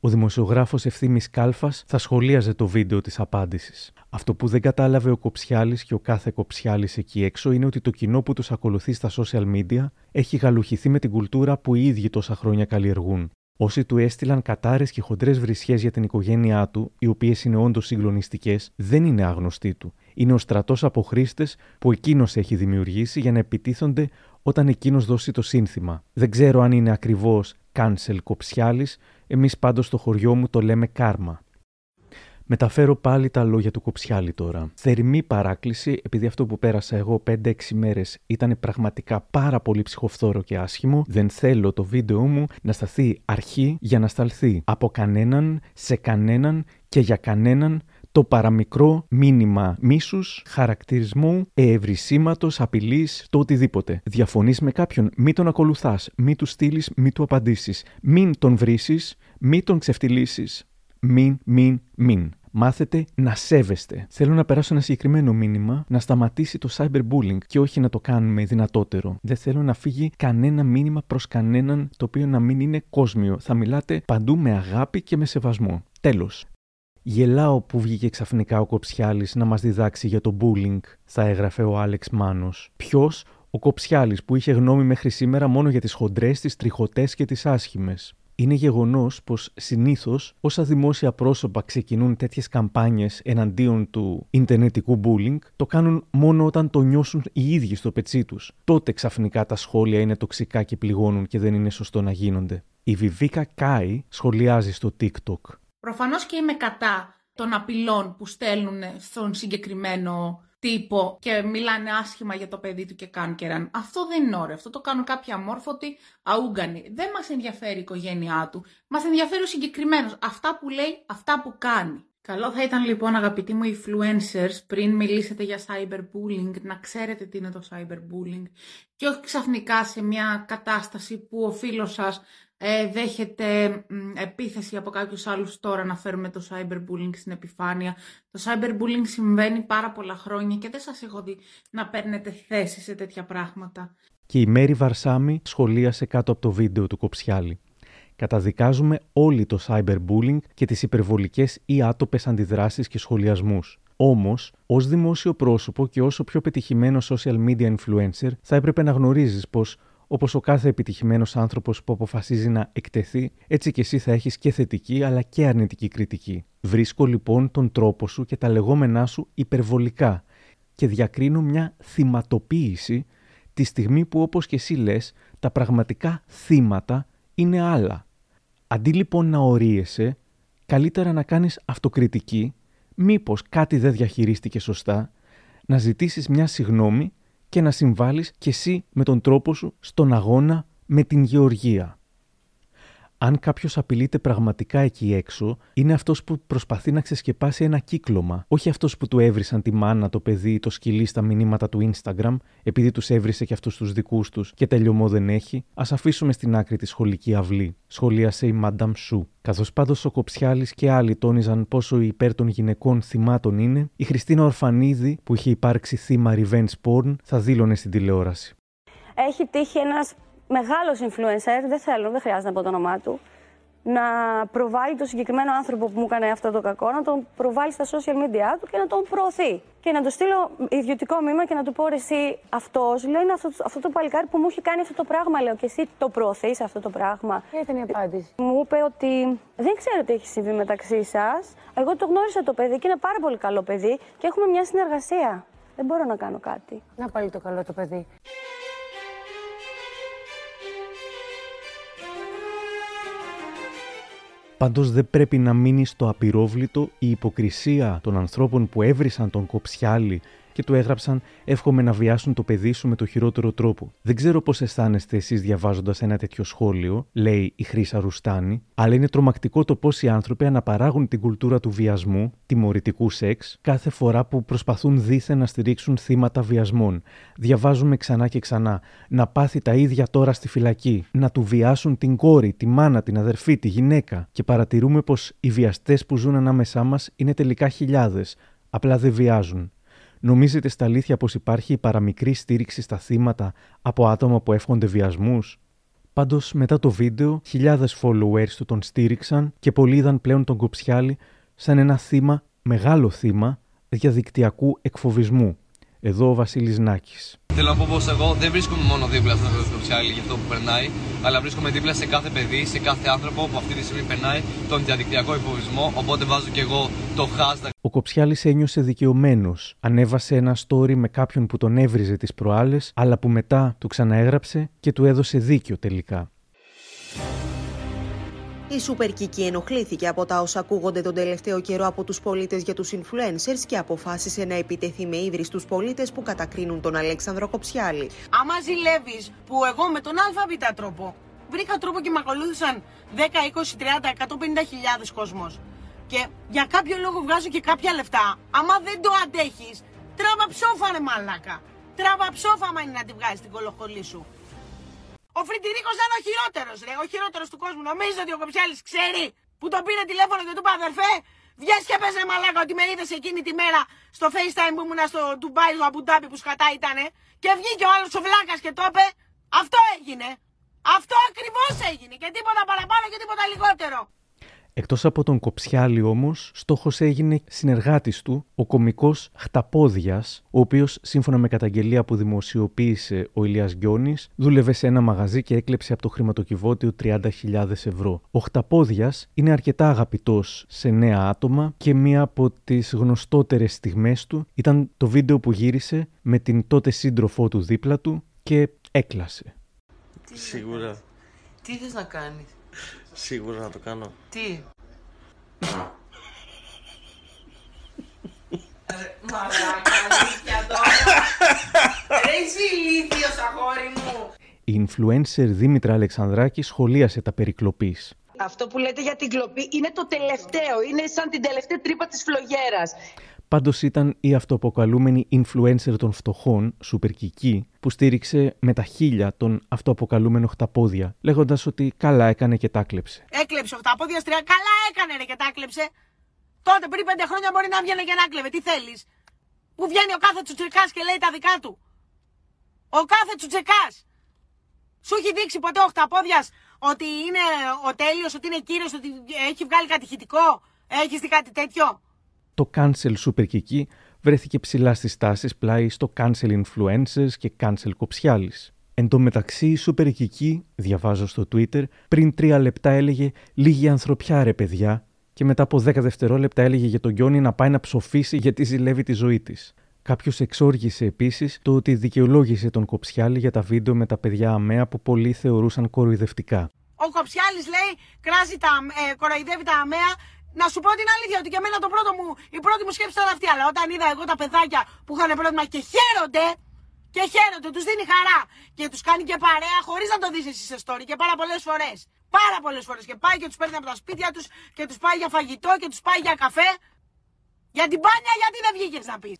Ο δημοσιογράφος Ευθύμης Κάλφας θα σχολίαζε το βίντεο της απάντησης. Αυτό που δεν κατάλαβε ο Κοψιάλης και ο κάθε Κοψιάλης εκεί έξω είναι ότι το κοινό που τους ακολουθεί στα social media έχει γαλουχηθεί με την κουλτούρα που οι ίδιοι τόσα χρόνια καλλιεργούν. Όσοι του έστειλαν κατάρες και χοντρές βρισιές για την οικογένειά του, οι οποίες είναι όντως συγκλονιστικές, δεν είναι άγνωστοι του. Είναι ο στρατός από χρήστες που εκείνος έχει δημιουργήσει για να επιτίθονται όταν εκείνος δώσει το σύνθημα. Δεν ξέρω αν είναι ακριβώς cancel κοψιάλης, εμείς πάντως στο χωριό μου το λέμε κάρμα. Μεταφέρω πάλι τα λόγια του Κοψιάλη τώρα. Θερμή παράκληση, επειδή αυτό που πέρασα εγώ 5-6 μέρες ήταν πραγματικά πάρα πολύ ψυχοφθόρο και άσχημο, δεν θέλω το βίντεο μου να σταθεί αρχή για να σταλθεί από κανέναν, σε κανέναν και για κανέναν το παραμικρό μήνυμα μίσους, χαρακτηρισμού, ευρυσίματο, απειλής, το οτιδήποτε. Διαφωνείς με κάποιον, μη τον ακολουθάς, μη του στείλεις, μη του απαντήσεις. Μην τον βρει, μη τον ξεφτυλίσεις. Μην, μην, μην. Μάθετε να σέβεστε. Θέλω να περάσω ένα συγκεκριμένο μήνυμα να σταματήσει το cyberbullying και όχι να το κάνουμε δυνατότερο. Δεν θέλω να φύγει κανένα μήνυμα προς κανέναν το οποίο να μην είναι κόσμιο. Θα μιλάτε παντού με αγάπη και με σεβασμό. Τέλος. Γελάω που βγήκε ξαφνικά ο Κοψιάλης να μας διδάξει για το bullying, θα έγραφε ο Άλεξ Μάνος. Ποιος, ο Κοψιάλης που είχε γνώμη μέχρι σήμερα μόνο για τις χοντρές, τις τριχωτές και τις άσχημες. Είναι γεγονός πως συνήθως όσα δημόσια πρόσωπα ξεκινούν τέτοιες καμπάνιες εναντίον του Ιντερνετικού bullying, το κάνουν μόνο όταν το νιώσουν οι ίδιοι στο πετσί τους. Τότε ξαφνικά τα σχόλια είναι τοξικά και πληγώνουν και δεν είναι σωστό να γίνονται. Η Βιβίκα Κάι σχολιάζει στο TikTok. Προφανώς και είμαι κατά των απειλών που στέλνουν στον συγκεκριμένο τύπο και μιλάνε άσχημα για το παιδί του και κάνκεραν. Αυτό δεν είναι ωραίο. Αυτό το κάνουν κάποιοι αμόρφωτοι αούγκανοι. Δεν μας ενδιαφέρει η οικογένειά του. Μας ενδιαφέρει ο συγκεκριμένος. Αυτά που λέει, αυτά που κάνει. Καλό θα ήταν λοιπόν αγαπητοί μου influencers πριν μιλήσετε για cyberbullying να ξέρετε τι είναι το cyberbullying και όχι ξαφνικά σε μια κατάσταση που ο φίλος σας ε, δέχεται επίθεση από κάποιους άλλους τώρα να φέρουμε το cyberbullying στην επιφάνεια. Το cyberbullying συμβαίνει πάρα πολλά χρόνια και δεν σας έχω δει να παίρνετε θέση σε τέτοια πράγματα. Και η Μέρη Βαρσάμι σχολίασε κάτω από το βίντεο του Κοψιάλη. Καταδικάζουμε όλοι το cyberbullying και τις υπερβολικές ή άτοπες αντιδράσεις και σχολιασμούς. Όμως, ως δημόσιο πρόσωπο και όσο πιο πετυχημένο social media influencer, θα έπρεπε να γνωρίζεις πως Όπως ο κάθε επιτυχημένος άνθρωπος που αποφασίζει να εκτεθεί, έτσι και εσύ θα έχεις και θετική αλλά και αρνητική κριτική. Βρίσκω λοιπόν τον τρόπο σου και τα λεγόμενά σου υπερβολικά και διακρίνω μια θυματοποίηση τη στιγμή που όπως και εσύ λες, τα πραγματικά θύματα είναι άλλα. Αντί λοιπόν να ορίεσαι, καλύτερα να κάνεις αυτοκριτική, μήπως κάτι δεν διαχειρίστηκε σωστά, να ζητήσεις μια συγνώμη και να συμβάλλεις κι εσύ με τον τρόπο σου στον αγώνα με την γεωργία. Αν κάποιος απειλείται πραγματικά εκεί έξω, είναι αυτός που προσπαθεί να ξεσκεπάσει ένα κύκλωμα. Όχι αυτός που του έβρισαν τη μάνα, το παιδί ή το σκυλί στα μηνύματα του Instagram, επειδή τους έβρισε και αυτούς τους δικούς τους και τελειωμό δεν έχει. Α αφήσουμε στην άκρη τη σχολική αυλή, σχολίασε η Madame Σου. Καθώς πάντως ο Κοψιάλης και άλλοι τόνιζαν πόσο υπέρ των γυναικών θυμάτων είναι, η Χριστίνα Ορφανίδη, που είχε υπάρξει θύμα revenge porn, θα δήλωνε στην τηλεόραση. Έχει τύχει ένας μεγάλος influencer, δεν θέλω, δεν χρειάζεται να πω το όνομά του, να προβάλλει το συγκεκριμένο άνθρωπο που μου έκανε αυτό το κακό, να τον προβάλλει στα social media του και να τον προωθεί. Και να του στείλω ιδιωτικό μήνυμα και να του πω εσύ αυτός, λέω είναι αυτό, αυτό το παλικάρι που μου έχει κάνει αυτό το πράγμα, λέω και εσύ το προωθείς αυτό το πράγμα. Ποια ήταν η απάντηση; Μου είπε ότι δεν ξέρω τι έχει συμβεί μεταξύ σας. Εγώ το γνώρισα το παιδί και είναι πάρα πολύ καλό παιδί και έχουμε μια συνεργασία. Δεν μπορώ να κάνω κάτι. Να πάλι το καλό το παιδί. Πάντως δεν πρέπει να μείνει στο απειρόβλητο η υποκρισία των ανθρώπων που έβρισαν τον Κοψιάλη και του έγραψαν Εύχομαι να βιάσουν το παιδί σου με το χειρότερο τρόπο. Δεν ξέρω πώς αισθάνεστε εσείς διαβάζοντας ένα τέτοιο σχόλιο, λέει η Χρήσα Ρουστάνη, αλλά είναι τρομακτικό το πώς οι άνθρωποι αναπαράγουν την κουλτούρα του βιασμού, τιμωρητικού σεξ, κάθε φορά που προσπαθούν δίθεν να στηρίξουν θύματα βιασμών. Διαβάζουμε ξανά και ξανά. Να πάθει τα ίδια τώρα στη φυλακή. Να του βιάσουν την κόρη, τη μάνα, την αδερφή, τη γυναίκα. Και παρατηρούμε πως οι βιαστές που ζουν ανάμεσά μας είναι τελικά χιλιάδες. Απλά δεν βιάζουν. Νομίζετε στα αλήθεια πως υπάρχει η παραμικρή στήριξη στα θύματα από άτομα που εύχονται βιασμούς; Πάντως μετά το βίντεο, χιλιάδες followers του τον στήριξαν και πολλοί είδαν πλέον τον Κοψιάλη σαν ένα θύμα, μεγάλο θύμα, διαδικτυακού εκφοβισμού. Εδώ ο Βασίλης Νάκης. Θέλω να πω πως εγώ δεν βρίσκομαι μόνο δίπλα στον Κοψιάλη για αυτό που περνάει, αλλά βρίσκομαι δίπλα σε κάθε παιδί, σε κάθε άνθρωπο που αυτή τη στιγμή περνάει τον διαδικτυακό εκφοβισμό. Οπότε βάζω και εγώ το hashtag. Ο Κοψιάλη ένιωσε δικαιωμένος. Ανέβασε ένα story με κάποιον που τον έβριζε τις προάλλες, αλλά που μετά του ξαναέγραψε και του έδωσε δίκιο τελικά. Η Super Kiki ενοχλήθηκε από τα όσα ακούγονται τον τελευταίο καιρό από τους πολίτες για τους influencers και αποφάσισε να επιτεθεί με ύβρι στους πολίτες που κατακρίνουν τον Αλέξανδρο Κοψιάλη. Άμα ζηλεύεις που εγώ με τον ΑΒ τρόπο βρήκα τρόπο και με ακολούθησαν 10, 20, 30, 150 χιλιάδες κόσμος και για κάποιο λόγο βγάζω και κάποια λεφτά, άμα δεν το αντέχεις, τράβα ψόφα ρε μαλάκα. Τράβα ψόφα άμα είναι να τη βγάλεις την κολοχολή σου. Ο Φρυντηρίκο ήταν ο χειρότερος, ρε. Ο χειρότερος του κόσμου. Νομίζω ότι ο Κοψιάλη ξέρει που τον πήρε τηλέφωνο και του είπε αδερφέ, βγες και πες ρε μαλάκα ότι με είδες εκείνη τη μέρα στο FaceTime που ήμουν στο Ντουμπάι, στο Αμπουντάμπι που σκατά ήτανε και βγήκε ο άλλος ο βλάκας και το είπε. Αυτό έγινε. Αυτό ακριβώς έγινε και τίποτα παραπάνω και τίποτα λιγότερο. Εκτός από τον Κοψιάλη όμως, στόχος έγινε συνεργάτης του, ο κομικός Χταπόδιας, ο οποίος σύμφωνα με καταγγελία που δημοσιοποίησε ο Ηλίας Γκιόνης, δούλευε σε ένα μαγαζί και έκλεψε από το χρηματοκιβώτιο 30.000 ευρώ. Ο Χταπόδιας είναι αρκετά αγαπητός σε νέα άτομα και μία από τις γνωστότερες στιγμές του ήταν το βίντεο που γύρισε με την τότε σύντροφό του δίπλα του και έκλασε. Σίγουρα. Τι θες να κάνεις; Σίγουρα να το κάνω. Τι; Μαλάκα, αλήθεια τώρα. Ρε είσαι ηλίθιος, αγόρι μου. Η influencer Δήμητρα Αλεξανδράκη σχολίασε τα περικλοπής. Αυτό που λέτε για την κλοπή είναι το τελευταίο. Είναι σαν την τελευταία τρύπα της φλογέρας. Πάντως ήταν η αυτοαποκαλούμενη influencer των φτωχών, Super Kiki, που στήριξε με τα χίλια τον αυτοαποκαλούμενο χταπόδια, λέγοντας ότι καλά έκανε και τα κλέψε. Έκλεψε χταπόδια στριά, καλά έκανε ρε και τα κλέψε. Τότε πριν πέντε χρόνια μπορεί να βγαίνει και να κλέβε. Τι θέλεις. Που βγαίνει ο κάθε τσουτσεκάς και λέει τα δικά του. Ο κάθε τσουτσεκάς. Σου έχει δείξει ποτέ ο χταπόδιας ότι είναι ο τέλειος, ότι είναι κύριος, ότι έχει βγάλει κατηχητικό. Έχεις δει κάτι τέτοιο; Το cancel super kiki βρέθηκε ψηλά στις τάσεις πλάι στο cancel influencers και cancel κοψιάλης. Εν τω μεταξύ, η Super Kiki, διαβάζω στο Twitter, πριν τρία λεπτά έλεγε «Λίγη ανθρωπιά ρε παιδιά» και μετά από 10 δευτερόλεπτα έλεγε για τον Γιόνι να πάει να ψοφήσει γιατί ζηλεύει τη ζωή της. Κάποιος εξόργησε επίσης το ότι δικαιολόγησε τον Κοψιάλη για τα βίντεο με τα παιδιά αμαία που πολλοί θεωρούσαν κοροϊδευτικά. Ο Κοψιάλης λέει, κράζει τα, ε, κοροϊδεύει τα αμαία να σου πω την αλήθεια ότι και εμένα το πρώτο μου, η πρώτη μου σκέψη ήταν αυτή. Αλλά όταν είδα εγώ τα παιδάκια που είχαν πρόβλημα και χαίρονται, και χαίρονται, τους δίνει χαρά και τους κάνει και παρέα χωρίς να το δεις εσύ σε story και πάρα πολλές φορές. Πάρα πολλές φορές. Και πάει και τους παίρνει από τα σπίτια τους και τους πάει για φαγητό και τους πάει για καφέ. Για την πάνια, γιατί δεν βγήκες να πεις;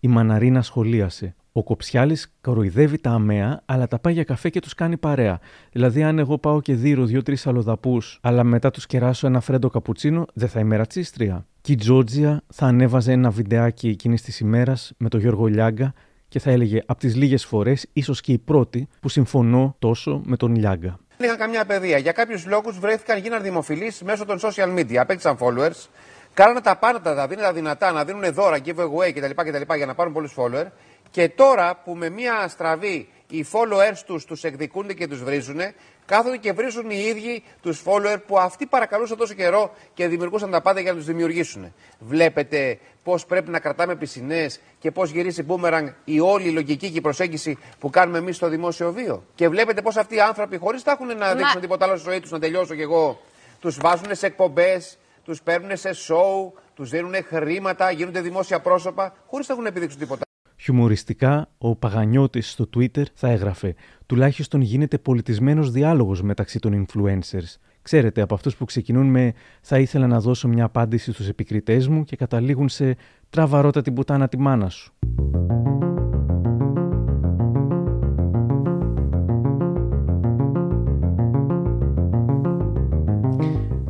Η Μαναρίνα σχολίασε. Ο Κοψιάλης κοροϊδεύει τα αμαία, αλλά τα πάει για καφέ και τους κάνει παρέα. Δηλαδή, αν εγώ πάω και δίνω δύο-τρεις αλλοδαπού, αλλά μετά τους κεράσω ένα φρέντο καπουτσίνο, δεν θα είμαι ρατσίστρια. Και η Τζόρτζια θα ανέβαζε ένα βιντεάκι εκείνης της ημέρας με τον Γιώργο Λιάγκα και θα έλεγε από τις λίγες φορές, ίσως και η πρώτη, που συμφωνώ τόσο με τον Λιάγκα. Δεν είχαν καμιά παιδεία. Για κάποιους λόγους βρέθηκαν, γίναν δημοφιλείς μέσω των social media. Απέκτησαν followers. Κάνανε τα πάντα, τα δίνουν τα δυνατά, να δίνουν δώρα, giveaway κτλ, κτλ. για να πάρουν πολλούς followers. Και τώρα που με μία στραβή οι followers τους τους εκδικούνται και τους βρίζουν, κάθονται και βρίζουν οι ίδιοι τους followers που αυτοί παρακαλούσαν τόσο καιρό και δημιουργούσαν τα πάντα για να τους δημιουργήσουν. Βλέπετε πώς πρέπει να κρατάμε πισινές και πώς γυρίζει boomerang η όλη η λογική και η προσέγγιση που κάνουμε εμείς στο δημόσιο βίο. Και βλέπετε πώς αυτοί οι άνθρωποι, χωρίς να έχουν να δείξουν τίποτα άλλο στη ζωή τους, να τελειώσω κι εγώ, τους βάζουν σε εκπομπές, τους παίρνουν σε show, τους δίνουν χρήματα, γίνονται δημόσια πρόσωπα, χωρίς να έχουν επιδείξει τίποτα. Χιουμοριστικά, ο Παγανιώτης στο Twitter θα έγραφε «Τουλάχιστον γίνεται πολιτισμένος διάλογος μεταξύ των influencers. Ξέρετε, από αυτούς που ξεκινούν με «Θα ήθελα να δώσω μια απάντηση στους επικριτές μου» και καταλήγουν σε «Τραβαρώτα την πουτάνα τη μάνα σου».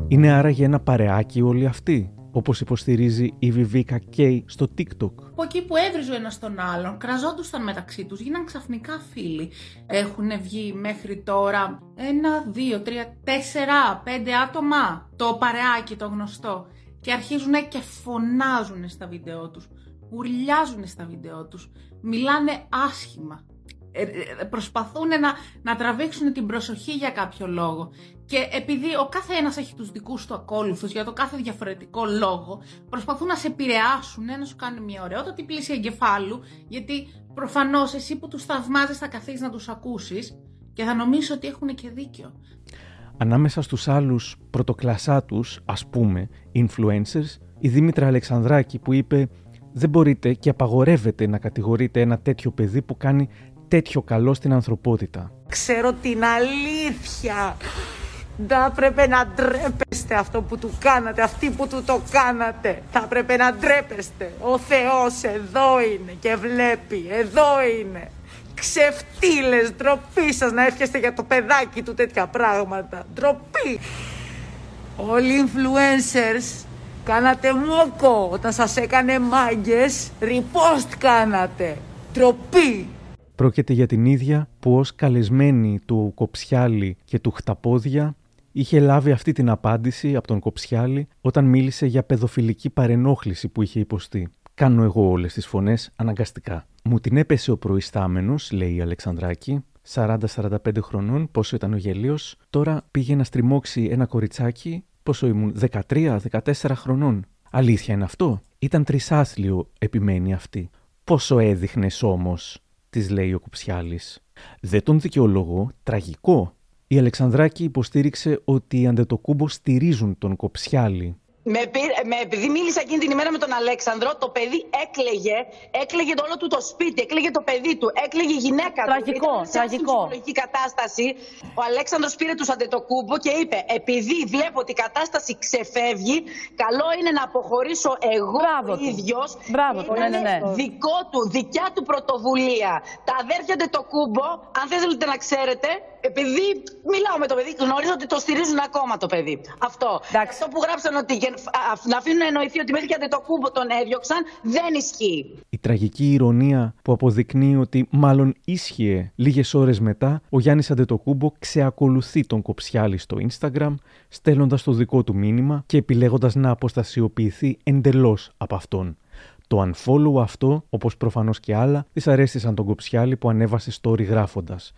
Είναι άραγε ένα παρεάκι όλοι αυτοί; Όπως υποστηρίζει η Vivica K στο TikTok. Από εκεί που έβριζε ο ένας τον άλλον, κραζόντουσαν μεταξύ τους, γίναν ξαφνικά φίλοι. Έχουν βγει μέχρι τώρα ένα, δύο, τρία, τέσσερα, πέντε άτομα, το παρεάκι το γνωστό. Και αρχίζουν και φωνάζουν στα βίντεό τους, ουρλιάζουν στα βίντεό τους, μιλάνε άσχημα. Ε, ε, προσπαθούν να, να τραβήξουν την προσοχή για κάποιο λόγο. Και επειδή ο κάθε ένας έχει τους δικούς του ακόλουθους για το κάθε διαφορετικό λόγο, προσπαθούν να σε επηρεάσουν, να σου κάνουν μια ωραιότατη πλήση εγκεφάλου, γιατί προφανώς εσύ που τους θαυμάζεις θα καθίσεις να τους ακούσεις και θα νομίζεις ότι έχουν και δίκιο. Ανάμεσα στους άλλους πρωτοκλασσάτους, ας πούμε, influencers, η Δήμητρα Αλεξανδράκη που είπε «Δεν μπορείτε και απαγορεύετε να κατηγορείτε ένα τέτοιο παιδί που κάνει τέτοιο καλό στην ανθρωπότητα». Ξέρω την αλήθεια. Θα πρέπει να ντρέπεστε αυτό που του κάνατε, αυτοί που του το κάνατε. Θα πρέπει να ντρέπεστε. Ο Θεός εδώ είναι και βλέπει, εδώ είναι. Ξεφτύλες, ντροπή σας να εύχεστε για το παιδάκι του τέτοια πράγματα. Ντροπή. Όλοι οι influencers κάνατε μόκο όταν σας έκανε μάγκες, repost κάνατε. Ντροπή. Πρόκειται για την ίδια που ως καλεσμένη του Κοψιάλη και του Χταπόδια είχε λάβει αυτή την απάντηση από τον Κοψιάλη όταν μίλησε για παιδοφιλική παρενόχληση που είχε υποστεί. Κάνω εγώ όλες τις φωνές αναγκαστικά. Μου την έπεσε ο προϊστάμενος, λέει η Αλεξανδράκη, 40-45 χρονών, πόσο ήταν ο γελίος. Τώρα πήγε να στριμώξει ένα κοριτσάκι, πόσο ήμουν, 13-14 χρονών. Αλήθεια είναι αυτό; Ήταν τρισάθλιο, επιμένει αυτή. Πόσο έδειχνες όμως, της λέει ο Κουψιάλης. Δεν τον δικαιολογώ, τραγικό. Η Αλεξανδράκη υποστήριξε ότι οι Αντετοκούμπος στηρίζουν τον Κοψιάλη με, με, επειδή μίλησα εκείνη την ημέρα με τον Αλέξανδρο, το παιδί έκλαιγε, έκλαιγε το όλο του το σπίτι, έκλαιγε το παιδί του, έκλαιγε η γυναίκα τραγικό, του. Τραγικό, τραγικό. κατάσταση. Ο Αλέξανδρος πήρε τους αντετοκούμπο και είπε: Επειδή βλέπω ότι η κατάσταση ξεφεύγει, καλό είναι να αποχωρήσω εγώ ο ίδιος. Μπράβο του, ναι, ναι, ναι. Δικό του, δικιά του πρωτοβουλία. Τα αδέρφια αντετοκούμπο, αν θέλετε να ξέρετε, επειδή μιλάω με το παιδί, γνωρίζω ότι το στηρίζουν ακόμα το παιδί. Αυτό. Αυτό που γράψαν ότι να αφήνουν να εννοηθεί ότι μέχρι και αν δεν το κούμπο τον έδιωξαν, δεν ισχύει. Η τραγική ηρωνία που αποδεικνύει ότι μάλλον ίσχυε λίγες ώρες μετά, ο Γιάννης Αντετοκούμπο ξεακολουθεί τον Κοψιάλη στο Instagram, στέλνοντας το δικό του μήνυμα και επιλέγοντας να αποστασιοποιηθεί εντελώς από αυτόν. Το unfollow αυτό, όπως προφανώς και άλλα, δυσαρέστησαν τον Κοψιάλη που ανέβασε story γράφοντας.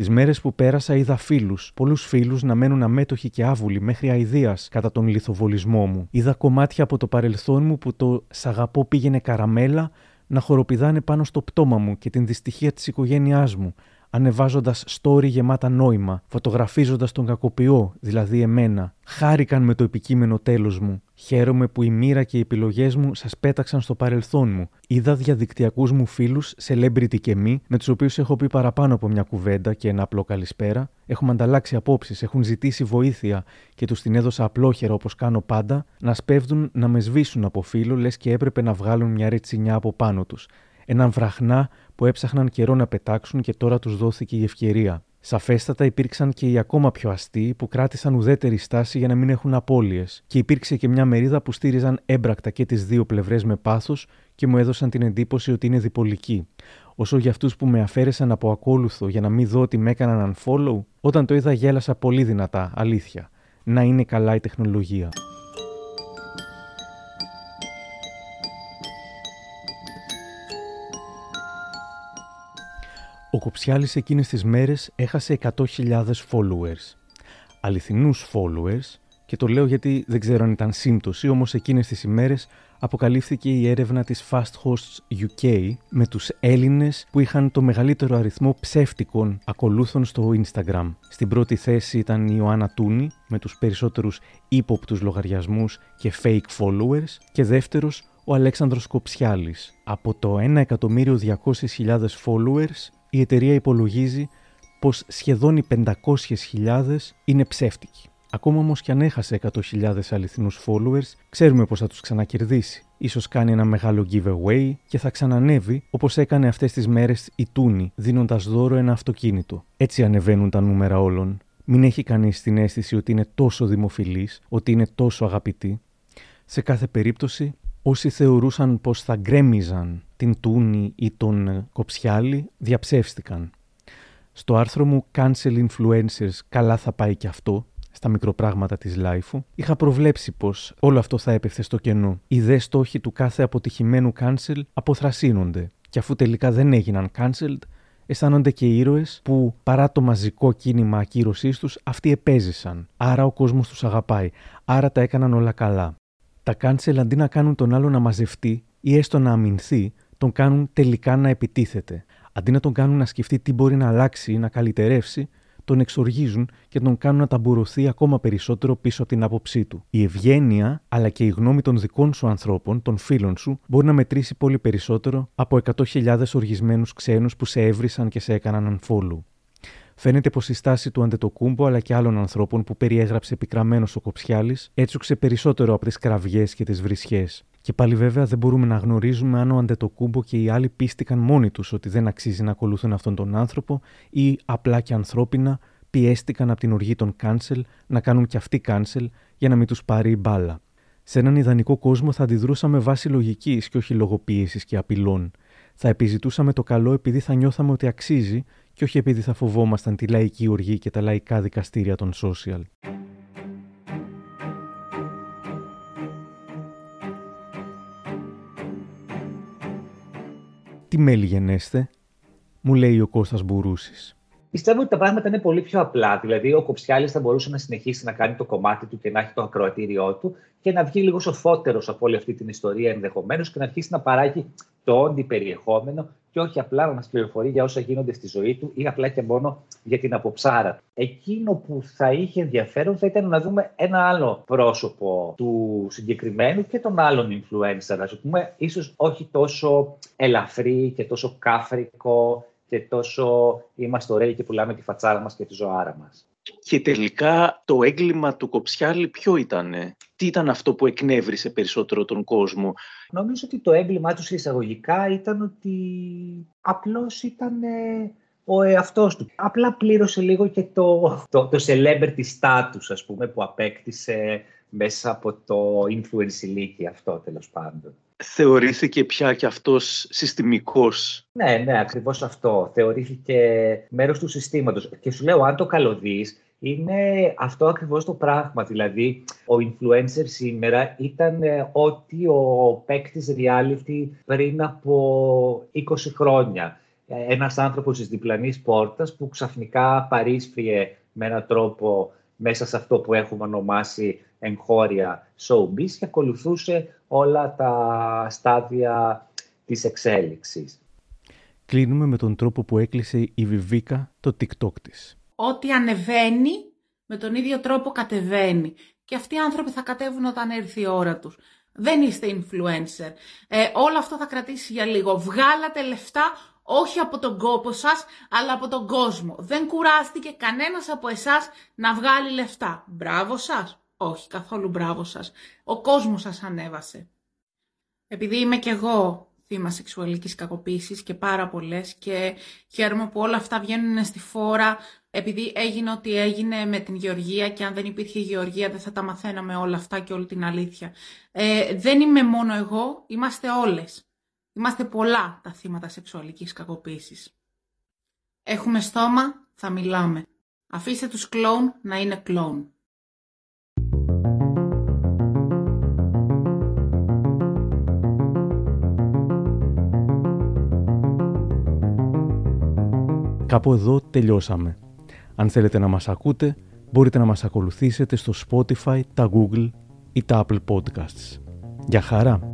Τις μέρες που πέρασα είδα φίλους, πολλούς φίλους να μένουν αμέτωχοι και άβουλοι μέχρι αηδίας κατά τον λιθοβολισμό μου. Είδα κομμάτια από το παρελθόν μου που το σαγαπό πήγαινε καραμέλα να χοροπηδάνε πάνω στο πτώμα μου και την δυστυχία της οικογένειάς μου. ανεβάζοντας story γεμάτα νόημα, φωτογραφίζοντας τον κακοποιό, δηλαδή εμένα. Χάρηκαν με το επικείμενο τέλος μου. Χαίρομαι που η μοίρα και οι επιλογές μου σας πέταξαν στο παρελθόν μου. Είδα διαδικτυακούς μου φίλους, celebrity και μη, με τους οποίους έχω πει παραπάνω από μια κουβέντα και ένα απλό καλησπέρα. Έχουμε ανταλλάξει απόψεις, έχουν ζητήσει βοήθεια και τους την έδωσα απλόχερα όπως κάνω πάντα, να σπέβδουν να με σβήσουν από φίλο, λες και έπρεπε να βγάλουν μια ρετσινιά από πάνω τους. Έναν βραχνά που έψαχναν καιρό να πετάξουν και τώρα τους δόθηκε η ευκαιρία. Σαφέστατα υπήρξαν και οι ακόμα πιο αστεί που κράτησαν ουδέτερη στάση για να μην έχουν απώλειες, και υπήρξε και μια μερίδα που στήριζαν έμπρακτα και τις δύο πλευρές με πάθος και μου έδωσαν την εντύπωση ότι είναι διπολικοί. Όσο για αυτούς που με αφαίρεσαν από ακόλουθο για να μην δω ότι με έκαναν unfollow, όταν το είδα γέλασα πολύ δυνατά, αλήθεια. Να είναι καλά η τεχνολογία. Ο Κοψιάλης εκείνες τις μέρες έχασε 100.000 followers. Αληθινούς followers και το λέω γιατί δεν ξέρω αν ήταν σύμπτωση, όμως εκείνες τις ημέρες αποκαλύφθηκε η έρευνα της Fast Hosts UK με τους Έλληνες που είχαν το μεγαλύτερο αριθμό ψεύτικων ακολούθων στο Instagram. Στην πρώτη θέση ήταν η Ιωάννα Τούνη με τους περισσότερους ύποπτους λογαριασμούς και fake followers και δεύτερος ο Αλέξανδρος Κοψιάλης. Από το 1.200.000 followers η εταιρεία υπολογίζει πως σχεδόν οι 500.000 είναι ψεύτικοι. Ακόμα όμως και αν έχασε 100.000 αληθινούς followers, ξέρουμε πως θα τους ξανακερδίσει. Ίσως κάνει ένα μεγάλο giveaway και θα ξανανεύει όπως έκανε αυτές τις μέρες η Τούνη, δίνοντας δώρο ένα αυτοκίνητο. Έτσι ανεβαίνουν τα νούμερα όλων. Μην έχει κανείς την αίσθηση ότι είναι τόσο δημοφιλής, ότι είναι τόσο αγαπητή. Σε κάθε περίπτωση, όσοι θεωρούσαν πως θα γκρέμιζαν την Τούνη ή τον Κοψιάλη, διαψεύστηκαν. Στο άρθρο μου Cancel Influencers, καλά θα πάει και αυτό, στα μικροπράγματα της Λάιφου, είχα προβλέψει πως όλο αυτό θα έπεφτε στο κενό. Οι δε στόχοι του κάθε αποτυχημένου cancel αποθρασύνονται και αφού τελικά δεν έγιναν cancelled, αισθάνονται και οι ήρωες που παρά το μαζικό κίνημα ακύρωσής τους αυτοί επέζησαν. Άρα ο κόσμος τους αγαπάει. Άρα τα έκαναν όλα καλά. Τα cancel αντί να κάνουν τον άλλο να μαζευτεί ή έστω να αμυνθεί, τον κάνουν τελικά να επιτίθεται. Αντί να τον κάνουν να σκεφτεί τι μπορεί να αλλάξει ή να καλυτερεύσει, τον εξοργίζουν και τον κάνουν να ταμπουρωθεί ακόμα περισσότερο πίσω από την άποψή του. Η ευγένεια, αλλά και η γνώμη των δικών σου ανθρώπων, των φίλων σου, μπορεί να μετρήσει πολύ περισσότερο από 100.000 οργισμένους ξένους που σε έβρισαν και σε έκαναν unfollow. Φαίνεται πως η στάση του Αντετοκούμπο αλλά και άλλων ανθρώπων που περιέγραψε επικραμένο ο Κοψιάλης έτσουξε περισσότερο από τις κραυγές και τις βρισιέ. Και πάλι βέβαια δεν μπορούμε να γνωρίζουμε αν ο Αντετοκούμπο και οι άλλοι πίστηκαν μόνοι τους ότι δεν αξίζει να ακολουθούν αυτόν τον άνθρωπο ή απλά και ανθρώπινα πιέστηκαν από την οργή των cancel να κάνουν κι αυτοί cancel για να μην τους πάρει η μπάλα. Σε έναν ιδανικό κόσμο θα αντιδρούσαμε βάσει λογικής και όχι λογοποίηση και απειλών. Θα επιζητούσαμε το καλό επειδή θα νιώθαμε ότι αξίζει και όχι επειδή θα φοβόμασταν τη λαϊκή οργή και τα λαϊκά δικαστήρια των social. Τι μέλη γενέστε, μου λέει ο Κώστας Μπουρούσης. Πιστεύω ότι τα πράγματα είναι πολύ πιο απλά. Δηλαδή, ο Κοψιάλης θα μπορούσε να συνεχίσει να κάνει το κομμάτι του και να έχει το ακροατήριό του και να βγει λίγο σοφότερος από όλη αυτή την ιστορία ενδεχομένως και να αρχίσει να παράγει το όντι περιεχόμενο και όχι απλά να μας πληροφορεί για όσα γίνονται στη ζωή του ή απλά και μόνο για την αποψάρα του. Εκείνο που θα είχε ενδιαφέρον θα ήταν να δούμε ένα άλλο πρόσωπο του συγκεκριμένου και των άλλων influencer, ας πούμε, ίσως όχι τόσο ελαφρύ και τόσο κάφρικο και τόσο είμαστε ωραίοι και πουλάμε τη φατσάρα μας και τη ζωάρα μας. Και τελικά το έγκλημα του Κοψιάλη ποιο ήταν, τι ήταν αυτό που εκνεύρισε περισσότερο τον κόσμο; Νομίζω ότι το έγκλημά τους εισαγωγικά ήταν ότι απλώς ήταν ο εαυτός του. Απλά πλήρωσε λίγο και το, το, το celebrity status, ας πούμε, που απέκτησε μέσα από το influence ηλίκη αυτό, τέλος πάντων θεωρήθηκε πια και αυτός συστημικός; Ναι, ναι, ακριβώς αυτό. Θεωρήθηκε μέρος του συστήματος. Και σου λέω, αν το καλωδείς, είναι αυτό ακριβώς το πράγμα. Δηλαδή, ο influencer σήμερα ήταν ε, ότι ο παίκτης reality πριν από 20 χρόνια. Ε, ένας άνθρωπος της διπλανής πόρτας που ξαφνικά παρίσφριε με έναν τρόπο μέσα σε αυτό που έχουμε ονομάσει εγχώρια showbiz και ακολουθούσε όλα τα στάδια της εξέλιξης. κλείνουμε με τον τρόπο που έκλεισε η Βιβίκα το TikTok της. Ό,τι ανεβαίνει, με τον ίδιο τρόπο κατεβαίνει. Και αυτοί οι άνθρωποι θα κατέβουν όταν έρθει η ώρα τους. Δεν είστε influencer. Ε, όλο αυτό θα κρατήσει για λίγο. Βγάλατε λεφτά όχι από τον κόπο σας, αλλά από τον κόσμο. Δεν κουράστηκε κανένας από εσάς να βγάλει λεφτά. Μπράβο σας. Όχι, καθόλου μπράβο σας. Ο κόσμος σας ανέβασε. Επειδή είμαι κι εγώ θύμα σεξουαλικής κακοποίησης και πάρα πολλές και χαίρομαι που όλα αυτά βγαίνουν στη φόρα επειδή έγινε ό,τι έγινε με την Γεωργία και αν δεν υπήρχε η Γεωργία δεν θα τα μαθαίναμε όλα αυτά και όλη την αλήθεια. Ε, δεν είμαι μόνο εγώ, είμαστε όλες. Είμαστε πολλά τα θύματα σεξουαλικής κακοποίησης. Έχουμε στόμα, θα μιλάμε. Αφήστε τους κλόουν να είναι κλόουν. Κάπου εδώ τελειώσαμε. Αν θέλετε να μας ακούτε, μπορείτε να μας ακολουθήσετε στο Spotify, τα Google ή τα Apple Podcasts. Για χαρά!